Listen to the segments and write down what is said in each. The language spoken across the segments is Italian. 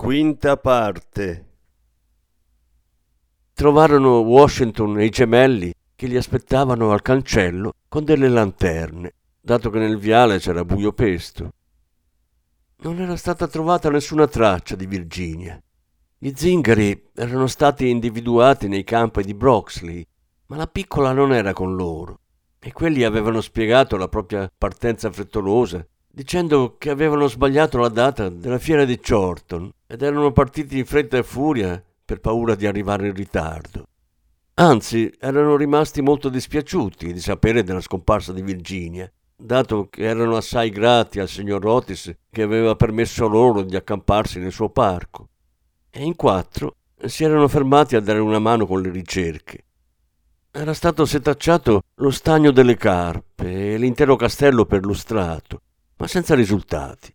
Quinta parte. Trovarono Washington e i gemelli che li aspettavano al cancello con delle lanterne, dato che nel viale c'era buio pesto. Non era stata trovata nessuna traccia di Virginia. Gli zingari erano stati individuati nei campi di Broxley, ma la piccola non era con loro e quelli avevano spiegato la propria partenza frettolosa dicendo che avevano sbagliato la data della fiera di Chorton ed erano partiti in fretta e furia per paura di arrivare in ritardo. Anzi, erano rimasti molto dispiaciuti di sapere della scomparsa di Virginia, dato che erano assai grati al signor Otis che aveva permesso loro di accamparsi nel suo parco. E in quattro si erano fermati a dare una mano con le ricerche. Era stato setacciato lo stagno delle carpe e l'intero castello perlustrato, ma senza risultati.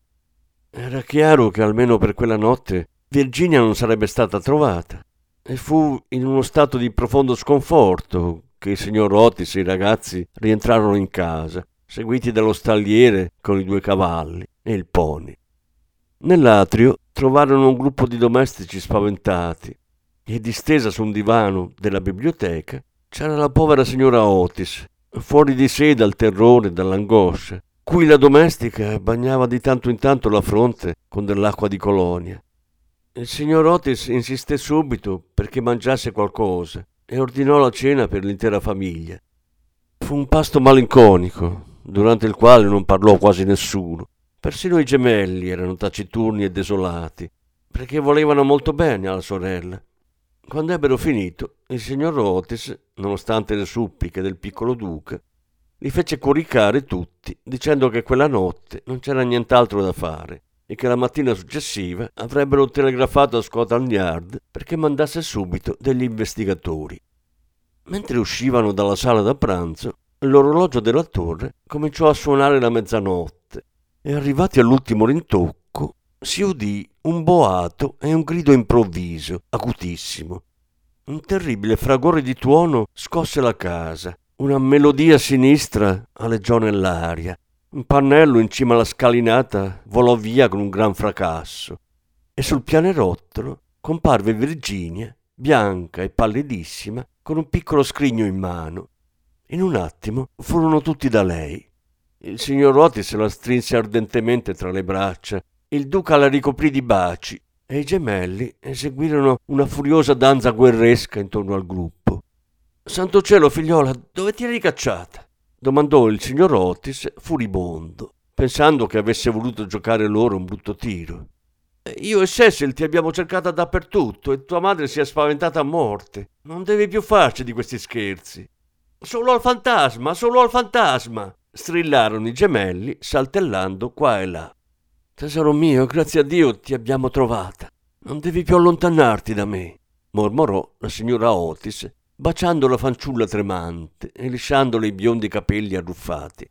Era chiaro che almeno per quella notte Virginia non sarebbe stata trovata e fu in uno stato di profondo sconforto che il signor Otis e i ragazzi rientrarono in casa, seguiti dallo stalliere con i due cavalli e il pony. Nell'atrio trovarono un gruppo di domestici spaventati e distesa su un divano della biblioteca c'era la povera signora Otis, fuori di sé dal terrore e dall'angoscia, cui la domestica bagnava di tanto in tanto la fronte con dell'acqua di colonia. Il signor Otis insisté subito perché mangiasse qualcosa e ordinò la cena per l'intera famiglia. Fu un pasto malinconico, durante il quale non parlò quasi nessuno. Persino i gemelli erano taciturni e desolati, perché volevano molto bene alla sorella. Quando ebbero finito, il signor Otis, nonostante le suppliche del piccolo duca, li fece coricare tutti, dicendo che quella notte non c'era nient'altro da fare e che la mattina successiva avrebbero telegrafato a Scotland Yard perché mandasse subito degli investigatori. Mentre uscivano dalla sala da pranzo, l'orologio della torre cominciò a suonare la mezzanotte e arrivati all'ultimo rintocco si udì un boato e un grido improvviso, acutissimo. Un terribile fragore di tuono scosse la casa una melodia sinistra aleggiò nell'aria. Un pannello in cima alla scalinata volò via con un gran fracasso e sul pianerottolo comparve Virginia, bianca e pallidissima, con un piccolo scrigno in mano. In un attimo furono tutti da lei. Il signor Otis la strinse ardentemente tra le braccia, il duca la ricoprì di baci e i gemelli eseguirono una furiosa danza guerresca intorno al gruppo. Santo cielo, figliola, dove ti eri cacciata? domandò il signor Otis, furibondo, pensando che avesse voluto giocare loro un brutto tiro. Io e Cecil ti abbiamo cercata dappertutto e tua madre si è spaventata a morte. Non devi più farci di questi scherzi. Solo al fantasma, solo al fantasma! strillarono i gemelli, saltellando qua e là. Tesoro mio, grazie a Dio ti abbiamo trovata. Non devi più allontanarti da me, mormorò la signora Otis, baciando la fanciulla tremante e lisciandole i biondi capelli arruffati.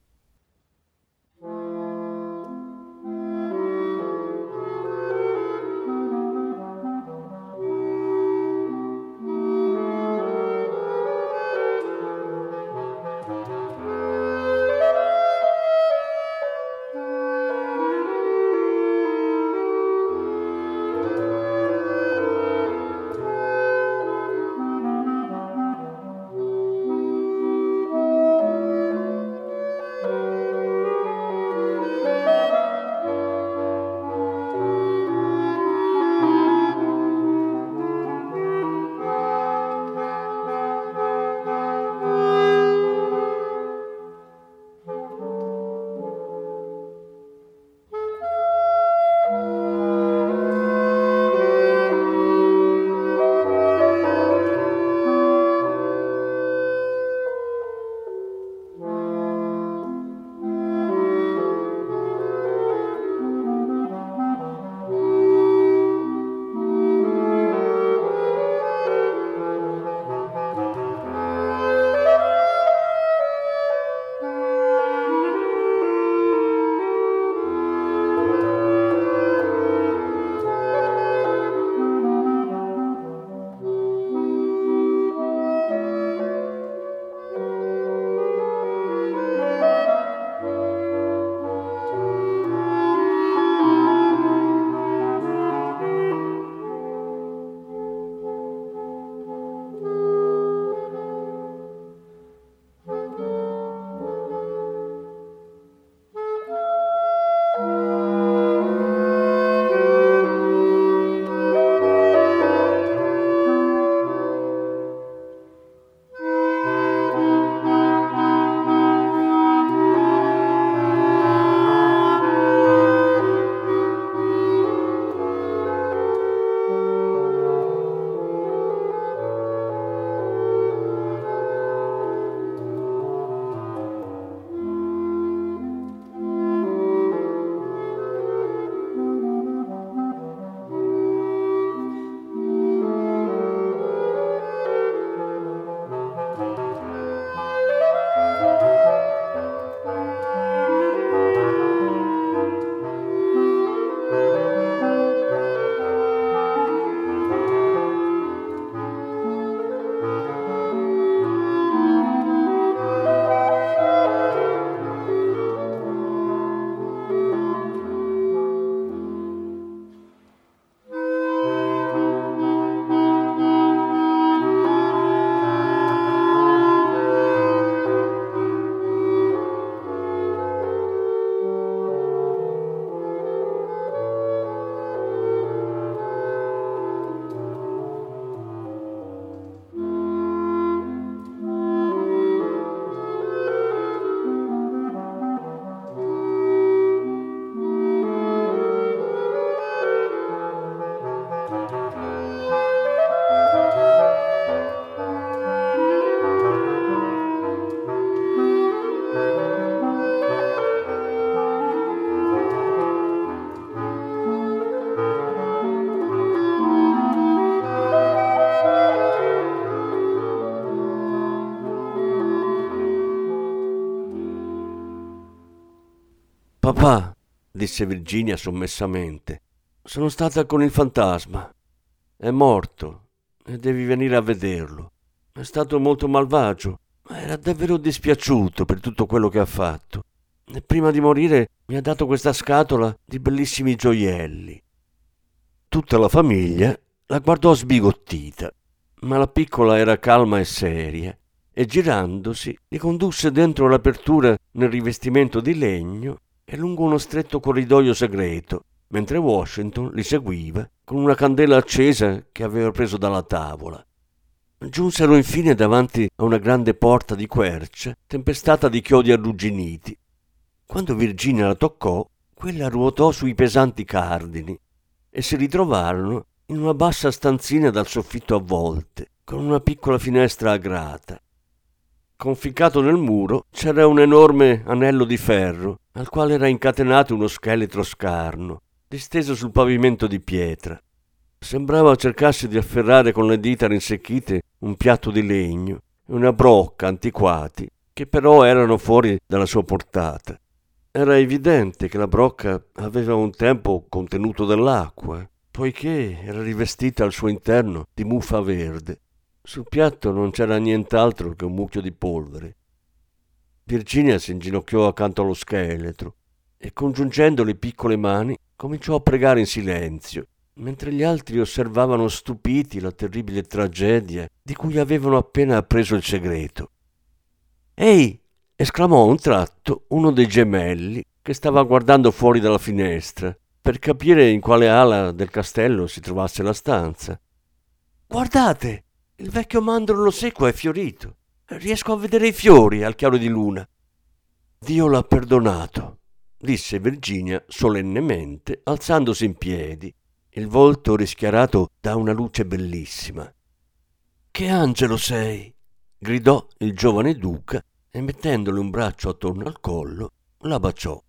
Papà, disse Virginia sommessamente, sono stata con il fantasma. È morto e devi venire a vederlo. È stato molto malvagio, ma era davvero dispiaciuto per tutto quello che ha fatto. E prima di morire mi ha dato questa scatola di bellissimi gioielli. Tutta la famiglia la guardò sbigottita, ma la piccola era calma e seria e girandosi li condusse dentro l'apertura nel rivestimento di legno e lungo uno stretto corridoio segreto, mentre Washington li seguiva con una candela accesa che aveva preso dalla tavola. Giunsero infine davanti a una grande porta di quercia tempestata di chiodi arrugginiti. Quando Virginia la toccò, quella ruotò sui pesanti cardini e si ritrovarono in una bassa stanzina dal soffitto a volte, con una piccola finestra a grata. Conficcato nel muro c'era un enorme anello di ferro, al quale era incatenato uno scheletro scarno, disteso sul pavimento di pietra. Sembrava cercasse di afferrare con le dita rinsecchite un piatto di legno e una brocca antiquati, che però erano fuori dalla sua portata. Era evidente che la brocca aveva un tempo contenuto dell'acqua, poiché era rivestita al suo interno di muffa verde. Sul piatto non c'era nient'altro che un mucchio di polvere. Virginia si inginocchiò accanto allo scheletro e congiungendo le piccole mani cominciò a pregare in silenzio mentre gli altri osservavano stupiti la terribile tragedia di cui avevano appena appreso il segreto. Ehi! esclamò a un tratto uno dei gemelli che stava guardando fuori dalla finestra per capire in quale ala del castello si trovasse la stanza. Guardate! Il vecchio mandorlo secco è fiorito. Riesco a vedere i fiori al chiaro di luna. Dio l'ha perdonato, disse Virginia solennemente, alzandosi in piedi il volto rischiarato da una luce bellissima. Che angelo sei! gridò il giovane duca e mettendole un braccio attorno al collo la baciò.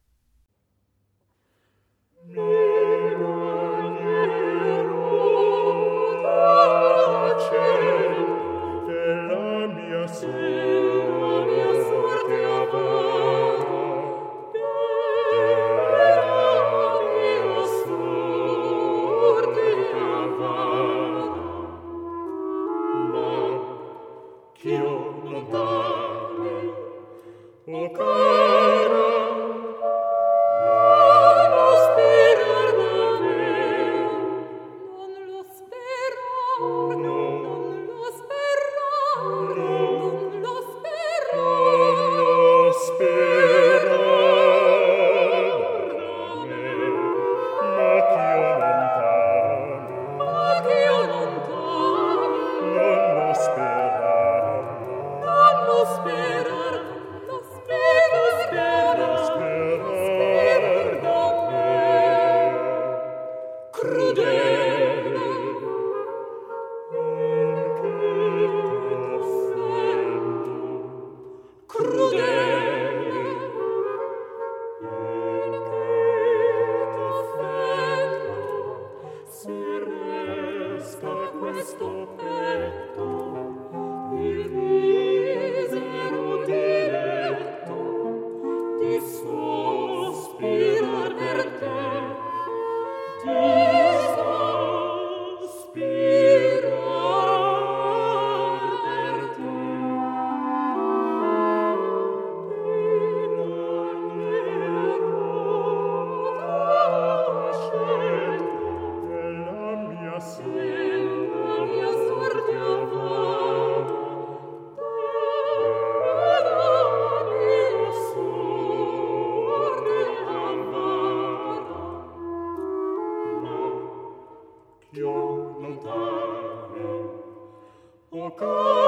Cool.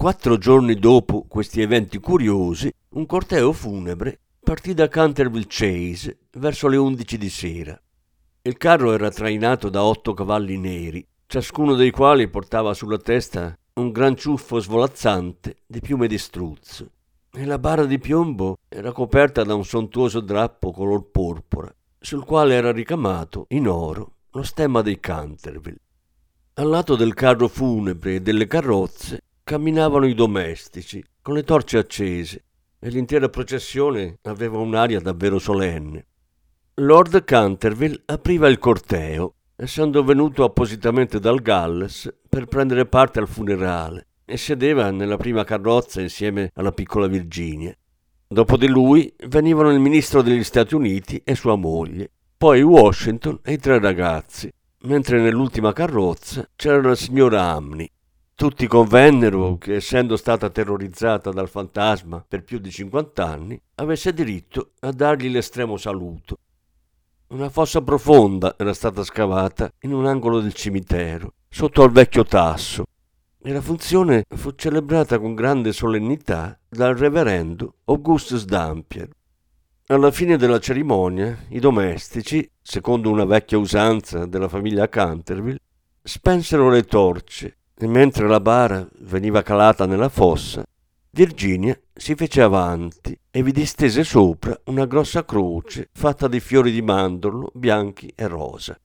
Quattro giorni dopo questi eventi curiosi, un corteo funebre partì da Canterville Chase verso le undici di sera. Il carro era trainato da otto cavalli neri, ciascuno dei quali portava sulla testa un gran ciuffo svolazzante di piume di struzzo, e la bara di piombo era coperta da un sontuoso drappo color porpora, sul quale era ricamato in oro lo stemma dei Canterville. Al lato del carro funebre e delle carrozze camminavano i domestici con le torce accese e l'intera processione aveva un'aria davvero solenne. Lord Canterville apriva il corteo, essendo venuto appositamente dal Galles per prendere parte al funerale, e sedeva nella prima carrozza insieme alla piccola Virginia. Dopo di lui venivano il ministro degli Stati Uniti e sua moglie, poi Washington e i tre ragazzi, mentre nell'ultima carrozza c'era la signora Amni. Tutti convennero che, essendo stata terrorizzata dal fantasma per più di 50 anni, avesse diritto a dargli l'estremo saluto. Una fossa profonda era stata scavata in un angolo del cimitero, sotto al vecchio tasso, e la funzione fu celebrata con grande solennità dal reverendo Augustus Dampier. Alla fine della cerimonia, i domestici, secondo una vecchia usanza della famiglia Canterville, spensero le torce e mentre la bara veniva calata nella fossa, Virginia si fece avanti e vi distese sopra una grossa croce fatta di fiori di mandorlo bianchi e rosa.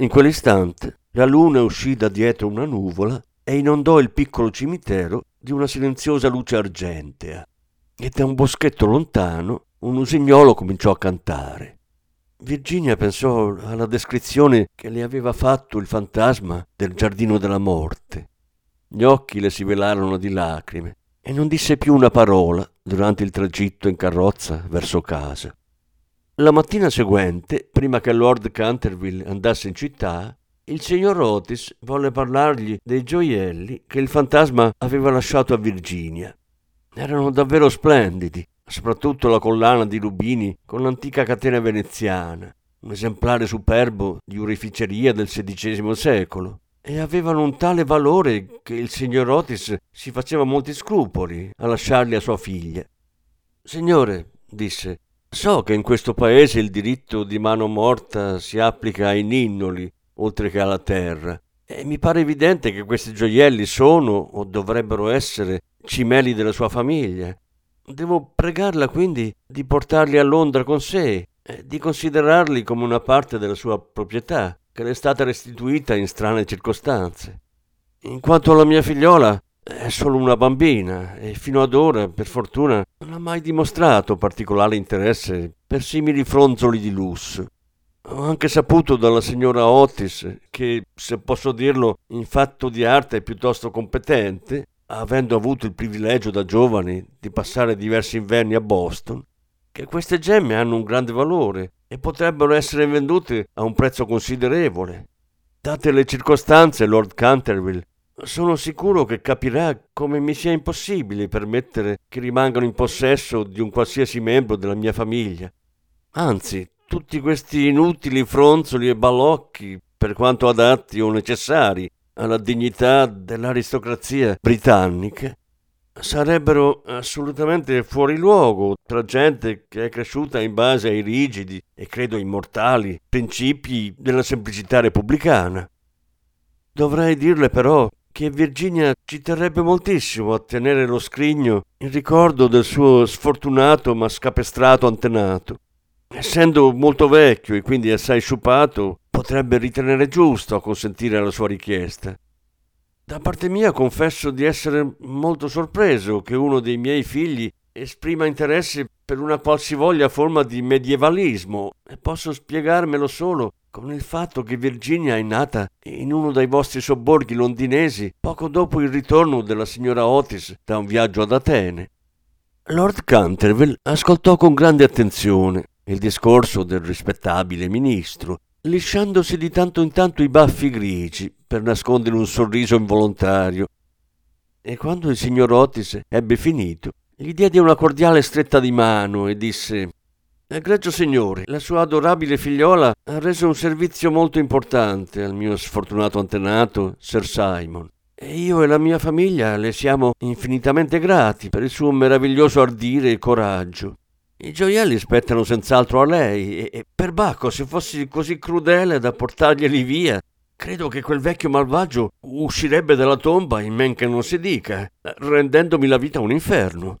In quell'istante la luna uscì da dietro una nuvola e inondò il piccolo cimitero di una silenziosa luce argentea. E da un boschetto lontano un usignolo cominciò a cantare. Virginia pensò alla descrizione che le aveva fatto il fantasma del giardino della morte. Gli occhi le si velarono di lacrime e non disse più una parola durante il tragitto in carrozza verso casa. La mattina seguente, prima che Lord Canterville andasse in città, il signor Otis volle parlargli dei gioielli che il fantasma aveva lasciato a Virginia. Erano davvero splendidi soprattutto la collana di rubini con l'antica catena veneziana, un esemplare superbo di oreficeria del XVI secolo, e avevano un tale valore che il signor Otis si faceva molti scrupoli a lasciarli a sua figlia. Signore, disse, so che in questo paese il diritto di mano morta si applica ai ninnoli oltre che alla terra, e mi pare evidente che questi gioielli sono o dovrebbero essere cimeli della sua famiglia Devo pregarla quindi di portarli a Londra con sé di considerarli come una parte della sua proprietà, che le è stata restituita in strane circostanze. In quanto alla mia figliola, è solo una bambina e fino ad ora, per fortuna, non ha mai dimostrato particolare interesse per simili fronzoli di lusso. Ho anche saputo dalla signora Otis che, se posso dirlo, in fatto di arte è piuttosto competente avendo avuto il privilegio da giovane di passare diversi inverni a Boston, che queste gemme hanno un grande valore e potrebbero essere vendute a un prezzo considerevole. Date le circostanze, Lord Canterville, sono sicuro che capirà come mi sia impossibile permettere che rimangano in possesso di un qualsiasi membro della mia famiglia. Anzi, tutti questi inutili fronzoli e balocchi, per quanto adatti o necessari, alla dignità dell'aristocrazia britannica sarebbero assolutamente fuori luogo tra gente che è cresciuta in base ai rigidi e credo immortali principi della semplicità repubblicana. Dovrei dirle però che Virginia ci terrebbe moltissimo a tenere lo scrigno in ricordo del suo sfortunato ma scapestrato antenato. Essendo molto vecchio e quindi assai sciupato, potrebbe ritenere giusto acconsentire alla sua richiesta. Da parte mia confesso di essere molto sorpreso che uno dei miei figli esprima interesse per una qualsivoglia forma di medievalismo e posso spiegarmelo solo con il fatto che Virginia è nata in uno dei vostri sobborghi londinesi poco dopo il ritorno della signora Otis da un viaggio ad Atene. Lord Canterville ascoltò con grande attenzione il discorso del rispettabile ministro lisciandosi di tanto in tanto i baffi grigi per nascondere un sorriso involontario. E quando il signor Otis ebbe finito, gli diede una cordiale stretta di mano e disse Egregio signore, la sua adorabile figliola ha reso un servizio molto importante al mio sfortunato antenato, Sir Simon. e io e la mia famiglia le siamo infinitamente grati per il suo meraviglioso ardire e coraggio. I gioielli spettano senz'altro a lei e, e per Bacco, se fossi così crudele da portarglieli via, credo che quel vecchio malvagio uscirebbe dalla tomba in men che non si dica, rendendomi la vita un inferno.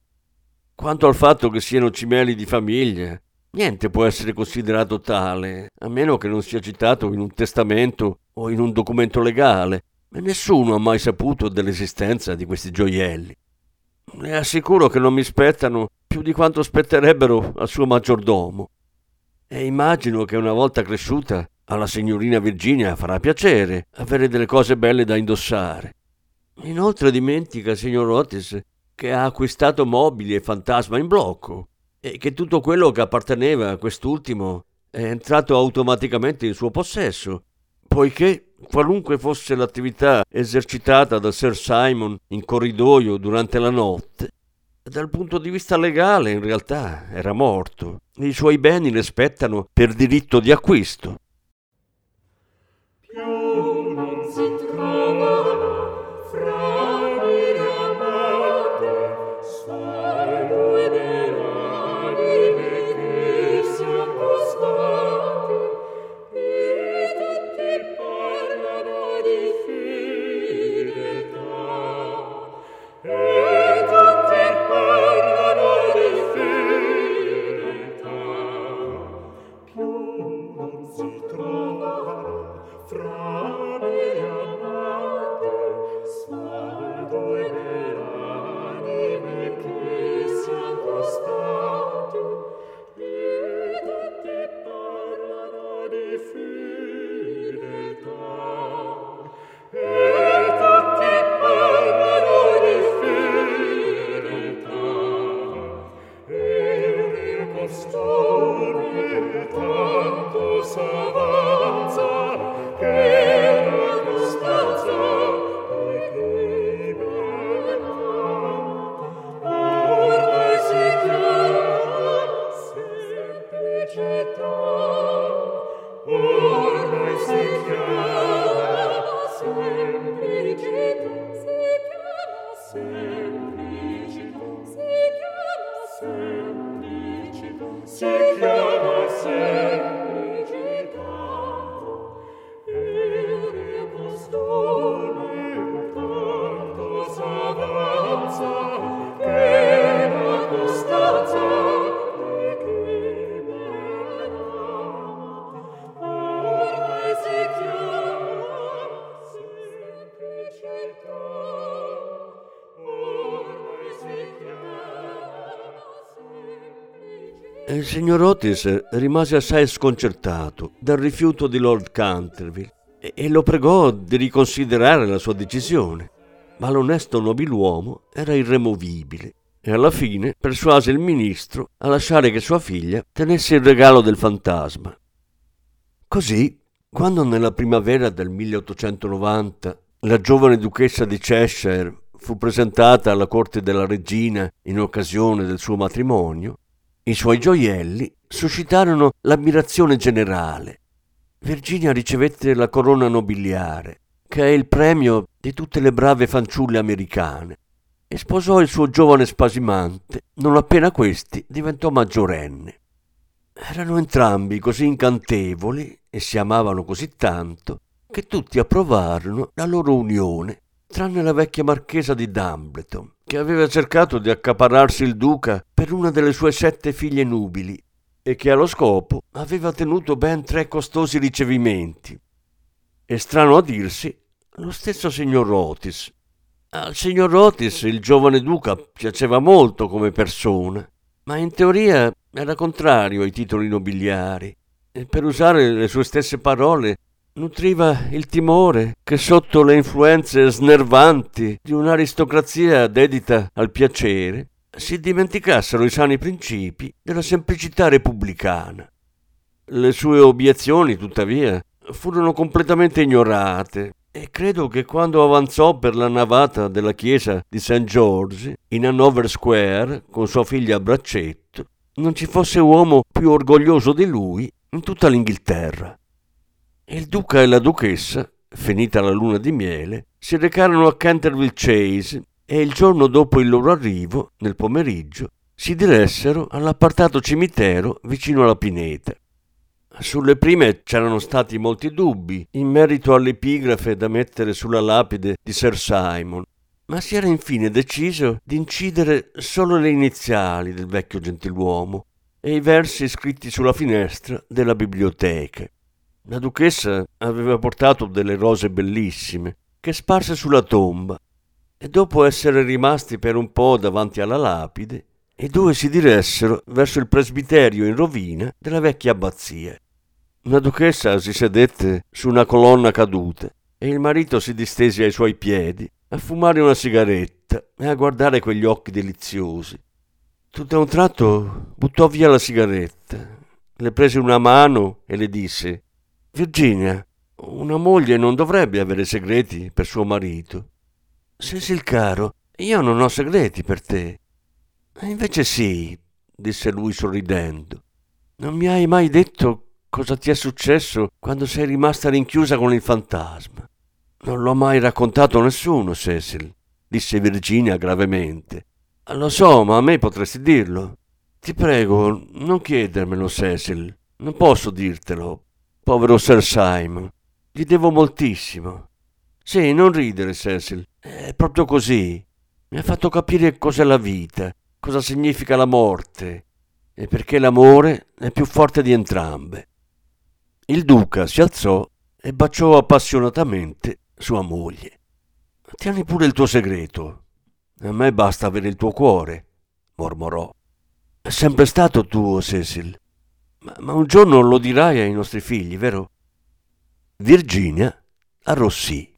Quanto al fatto che siano cimeli di famiglia, niente può essere considerato tale, a meno che non sia citato in un testamento o in un documento legale, e nessuno ha mai saputo dell'esistenza di questi gioielli. Le assicuro che non mi spettano più di quanto spetterebbero al suo maggiordomo. E immagino che una volta cresciuta alla signorina Virginia farà piacere avere delle cose belle da indossare. Inoltre dimentica, signor Otis, che ha acquistato mobili e fantasma in blocco e che tutto quello che apparteneva a quest'ultimo è entrato automaticamente in suo possesso poiché qualunque fosse l'attività esercitata da Sir Simon in corridoio durante la notte, dal punto di vista legale in realtà era morto. I suoi beni le spettano per diritto di acquisto. Signor Otis rimase assai sconcertato dal rifiuto di Lord Canterville e, lo pregò di riconsiderare la sua decisione. Ma l'onesto nobiluomo era irremovibile e alla fine persuase il ministro a lasciare che sua figlia tenesse il regalo del fantasma. Così, quando nella primavera del 1890 la giovane duchessa di Cheshire fu presentata alla corte della regina in occasione del suo matrimonio, i suoi gioielli suscitarono l'ammirazione generale. Virginia ricevette la corona nobiliare, che è il premio di tutte le brave fanciulle americane, e sposò il suo giovane spasimante non appena questi diventò maggiorenne. Erano entrambi così incantevoli e si amavano così tanto che tutti approvarono la loro unione, tranne la vecchia marchesa di Dumbleton, che aveva cercato di accaparrarsi il duca per una delle sue sette figlie nubili e che allo scopo aveva tenuto ben tre costosi ricevimenti. E strano a dirsi, lo stesso signor Otis. Al signor Otis il giovane duca piaceva molto come persona, ma in teoria era contrario ai titoli nobiliari e per usare le sue stesse parole nutriva il timore che sotto le influenze snervanti di un'aristocrazia dedita al piacere si dimenticassero i sani principi della semplicità repubblicana. Le sue obiezioni, tuttavia, furono completamente ignorate e credo che quando avanzò per la navata della chiesa di St. George in Hanover Square con sua figlia a braccetto, non ci fosse uomo più orgoglioso di lui in tutta l'Inghilterra. Il duca e la duchessa, finita la luna di miele, si recarono a Canterville Chase e il giorno dopo il loro arrivo, nel pomeriggio, si diressero all'appartato cimitero vicino alla pineta. Sulle prime c'erano stati molti dubbi in merito all'epigrafe da mettere sulla lapide di Sir Simon, ma si era infine deciso di incidere solo le iniziali del vecchio gentiluomo e i versi scritti sulla finestra della biblioteca. La duchessa aveva portato delle rose bellissime che sparse sulla tomba e dopo essere rimasti per un po' davanti alla lapide, i due si diressero verso il presbiterio in rovina della vecchia abbazia. La duchessa si sedette su una colonna caduta e il marito si distese ai suoi piedi a fumare una sigaretta e a guardare quegli occhi deliziosi. Tutto a un tratto buttò via la sigaretta, le prese una mano e le disse Virginia, una moglie non dovrebbe avere segreti per suo marito. Cecil caro, io non ho segreti per te. E invece sì, disse lui sorridendo. Non mi hai mai detto cosa ti è successo quando sei rimasta rinchiusa con il fantasma. Non l'ho mai raccontato a nessuno, Cecil, disse Virginia gravemente. Lo so, ma a me potresti dirlo. Ti prego, non chiedermelo, Cecil. Non posso dirtelo. Povero Sir Simon. Gli devo moltissimo. Sì, non ridere, Cecil. È proprio così. Mi ha fatto capire cos'è la vita, cosa significa la morte e perché l'amore è più forte di entrambe. Il duca si alzò e baciò appassionatamente sua moglie. Tieni pure il tuo segreto. A me basta avere il tuo cuore, mormorò. È sempre stato tuo, Cecil. Ma, un giorno lo dirai ai nostri figli, vero? Virginia arrossì.